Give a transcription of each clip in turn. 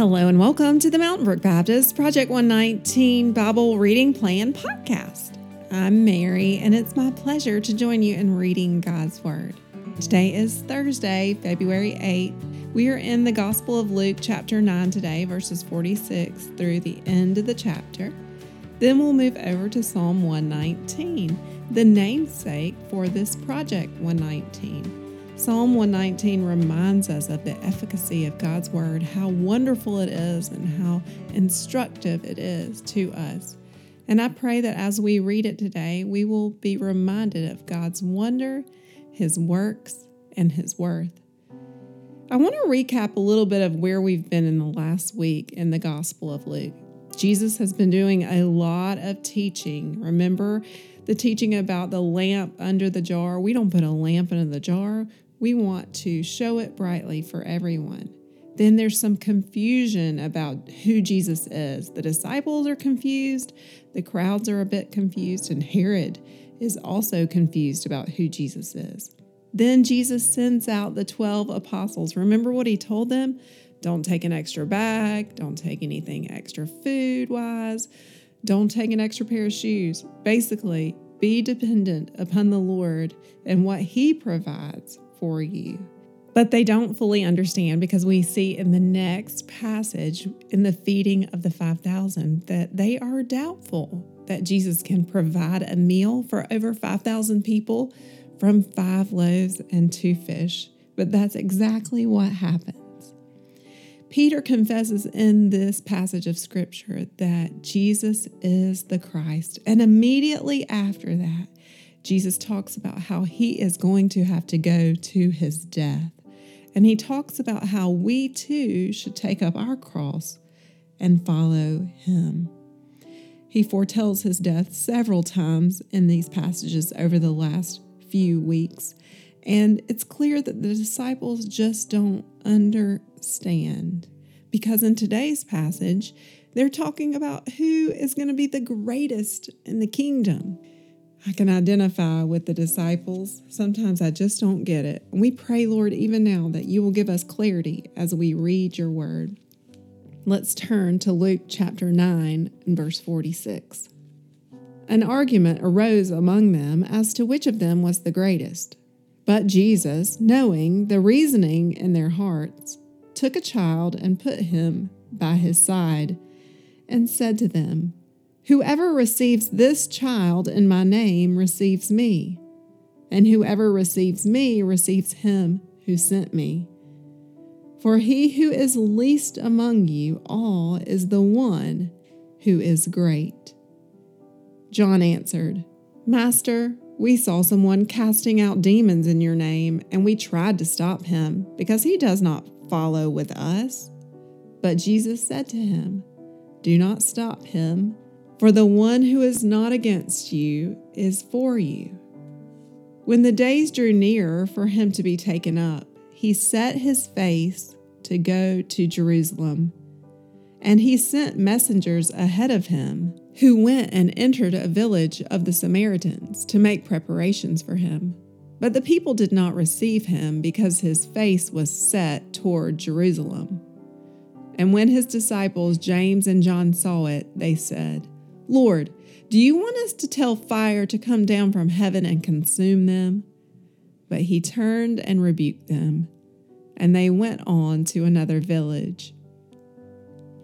Hello and welcome to the Mountain Brook Baptist Project 119 Bible Reading Plan podcast. I'm Mary, and it's my pleasure to join you in reading God's Word. Today is Thursday, February 8th. We are in the Gospel of Luke, chapter 9 today, verses 46 through the end of the chapter. Then we'll move over to Psalm 119, the namesake for this Project 119. Psalm 119 reminds us of the efficacy of God's Word, how wonderful it is, and how instructive it is to us. And I pray that as we read it today, we will be reminded of God's wonder, His works, and His worth. I want to recap a little bit of where we've been in the last week in the Gospel of Luke. Jesus has been doing a lot of teaching. Remember the teaching about the lamp under the jar? We don't put a lamp under the jar, we want to show it brightly for everyone. Then there's some confusion about who Jesus is. The disciples are confused, the crowds are a bit confused, and Herod is also confused about who Jesus is. Then Jesus sends out the 12 apostles. Remember what he told them? Don't take an extra bag, don't take anything extra food wise, don't take an extra pair of shoes. Basically, be dependent upon the Lord and what he provides for you. But they don't fully understand because we see in the next passage, in the feeding of the 5,000, that they are doubtful that Jesus can provide a meal for over 5,000 people from five loaves and two fish. But that's exactly what happens. Peter confesses in this passage of scripture that Jesus is the Christ. And immediately after that, Jesus talks about how he is going to have to go to his death. And he talks about how we too should take up our cross and follow him. He foretells his death several times in these passages over the last few weeks. And it's clear that the disciples just don't understand. Because in today's passage, they're talking about who is going to be the greatest in the kingdom. I can identify with the disciples. Sometimes I just don't get it. And we pray, Lord, even now that you will give us clarity as we read your word. Let's turn to Luke chapter 9 and verse 46. An argument arose among them as to which of them was the greatest. But Jesus, knowing the reasoning in their hearts, took a child and put him by his side, and said to them, Whoever receives this child in my name receives me, and whoever receives me receives him who sent me. For he who is least among you all is the one who is great. John answered, Master, we saw someone casting out demons in your name, and we tried to stop him because he does not follow with us. But Jesus said to him, Do not stop him for the one who is not against you is for you. When the days drew near for him to be taken up, he set his face to go to Jerusalem. And he sent messengers ahead of him, who went and entered a village of the Samaritans to make preparations for him. But the people did not receive him because his face was set toward Jerusalem. And when his disciples James and John saw it, they said, Lord, do you want us to tell fire to come down from heaven and consume them? But he turned and rebuked them, and they went on to another village.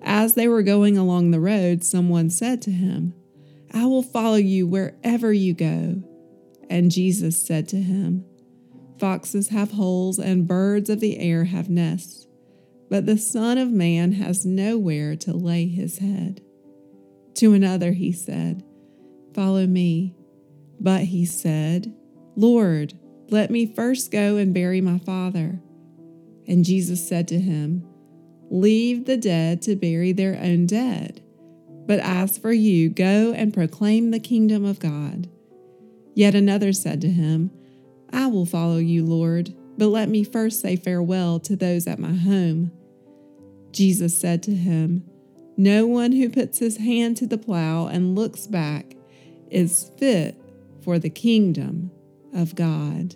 As they were going along the road, someone said to him, I will follow you wherever you go. And Jesus said to him, Foxes have holes, and birds of the air have nests, but the Son of Man has nowhere to lay his head. To another he said, Follow me. But he said, Lord, let me first go and bury my father. And Jesus said to him, Leave the dead to bury their own dead. But as for you, go and proclaim the kingdom of God. Yet another said to him, I will follow you, Lord, but let me first say farewell to those at my home. Jesus said to him, no one who puts his hand to the plow and looks back is fit for the kingdom of God.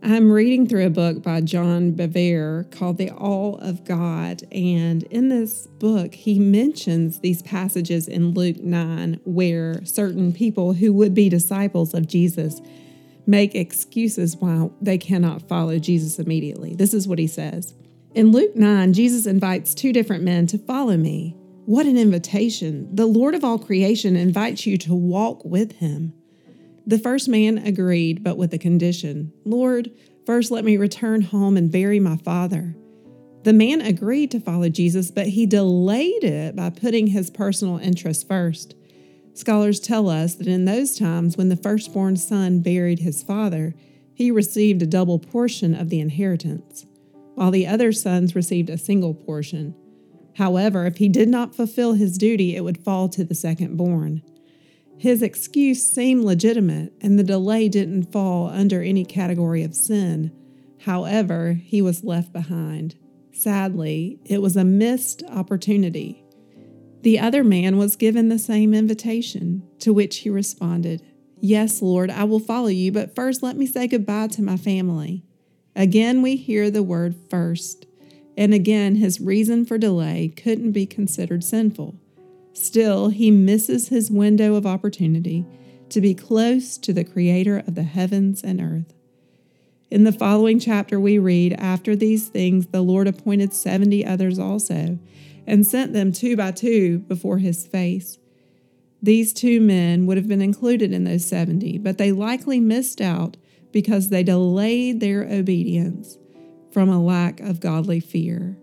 I'm reading through a book by John Bevere called The Awe of God. And in this book, he mentions these passages in Luke 9 where certain people who would be disciples of Jesus make excuses why they cannot follow Jesus immediately. This is what he says. In Luke 9, Jesus invites two different men to follow me. What an invitation! The Lord of all creation invites you to walk with him. The first man agreed, but with a condition Lord, first let me return home and bury my father. The man agreed to follow Jesus, but he delayed it by putting his personal interests first. Scholars tell us that in those times, when the firstborn son buried his father, he received a double portion of the inheritance, while the other sons received a single portion. However, if he did not fulfill his duty, it would fall to the second born. His excuse seemed legitimate, and the delay didn't fall under any category of sin. However, he was left behind. Sadly, it was a missed opportunity. The other man was given the same invitation, to which he responded, Yes, Lord, I will follow you, but first let me say goodbye to my family. Again, we hear the word first, and again, his reason for delay couldn't be considered sinful. Still, he misses his window of opportunity to be close to the Creator of the heavens and earth. In the following chapter, we read After these things, the Lord appointed 70 others also, and sent them two by two before his face. These two men would have been included in those 70, but they likely missed out because they delayed their obedience from a lack of godly fear.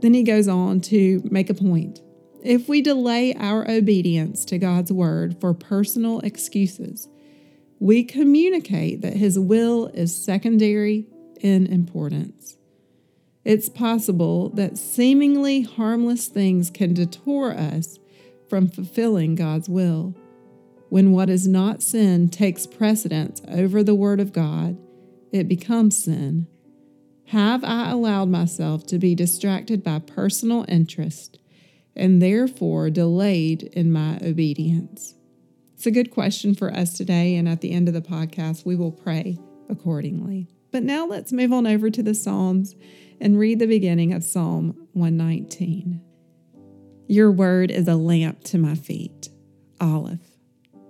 Then he goes on to make a point. If we delay our obedience to God's word for personal excuses, we communicate that His will is secondary in importance. It's possible that seemingly harmless things can detour us from fulfilling God's will. When what is not sin takes precedence over the Word of God, it becomes sin. Have I allowed myself to be distracted by personal interest and therefore delayed in my obedience? It's a good question for us today, and at the end of the podcast, we will pray accordingly. But now let's move on over to the Psalms and read the beginning of Psalm 119. Your word is a lamp to my feet. Aleph.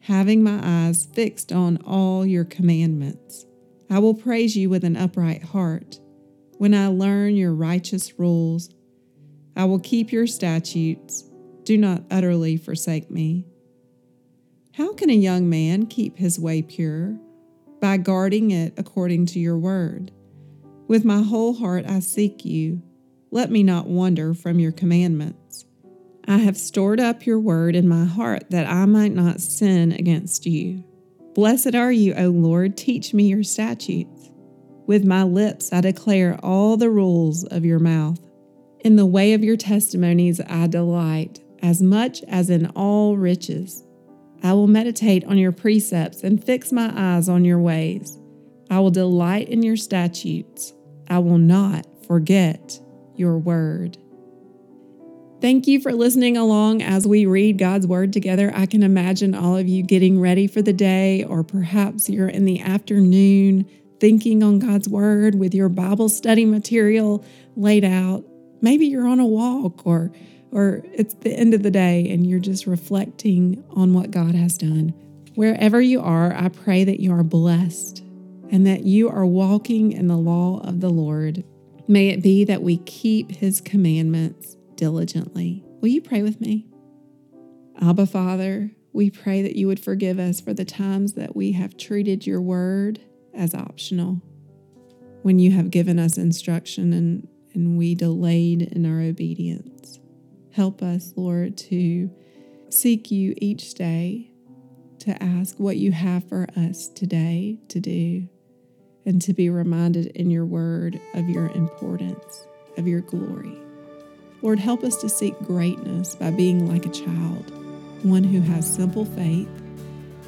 having my eyes fixed on all your commandments. I will praise you with an upright heart when I learn your righteous rules. I will keep your statutes do not utterly forsake me. How can a young man keep his way pure? By guarding it according to your word. With my whole heart I seek you. Let me not wander from your commandments. I have stored up your word in my heart that I might not sin against you. Blessed are you, O Lord. Teach me your statutes. With my lips I declare all the rules of your mouth. In the way of your testimonies I delight as much as in all riches. I will meditate on your precepts and fix my eyes on your ways. I will delight in your statutes. I will not forget your word. Thank you for listening along as we read God's Word together. I can imagine all of you getting ready for the day, or perhaps you're in the afternoon thinking on God's Word with your Bible study material laid out. Maybe you're on a walk or or it's the end of the day and you're just reflecting on what God has done. Wherever you are, I pray that you are blessed and that you are walking in the law of the Lord. May it be that we keep his commandments diligently. Will you pray with me? Abba, Father, we pray that you would forgive us for the times that we have treated your word as optional, when you have given us instruction and, and we delayed in our obedience. Help us, Lord, to seek you each day, to ask what you have for us today to do, and to be reminded in your word of your importance, of your glory. Lord, help us to seek greatness by being like a child, one who has simple faith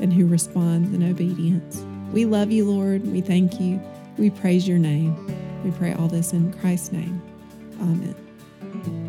and who responds in obedience. We love you, Lord. We thank you. We praise your name. We pray all this in Christ's name. Amen.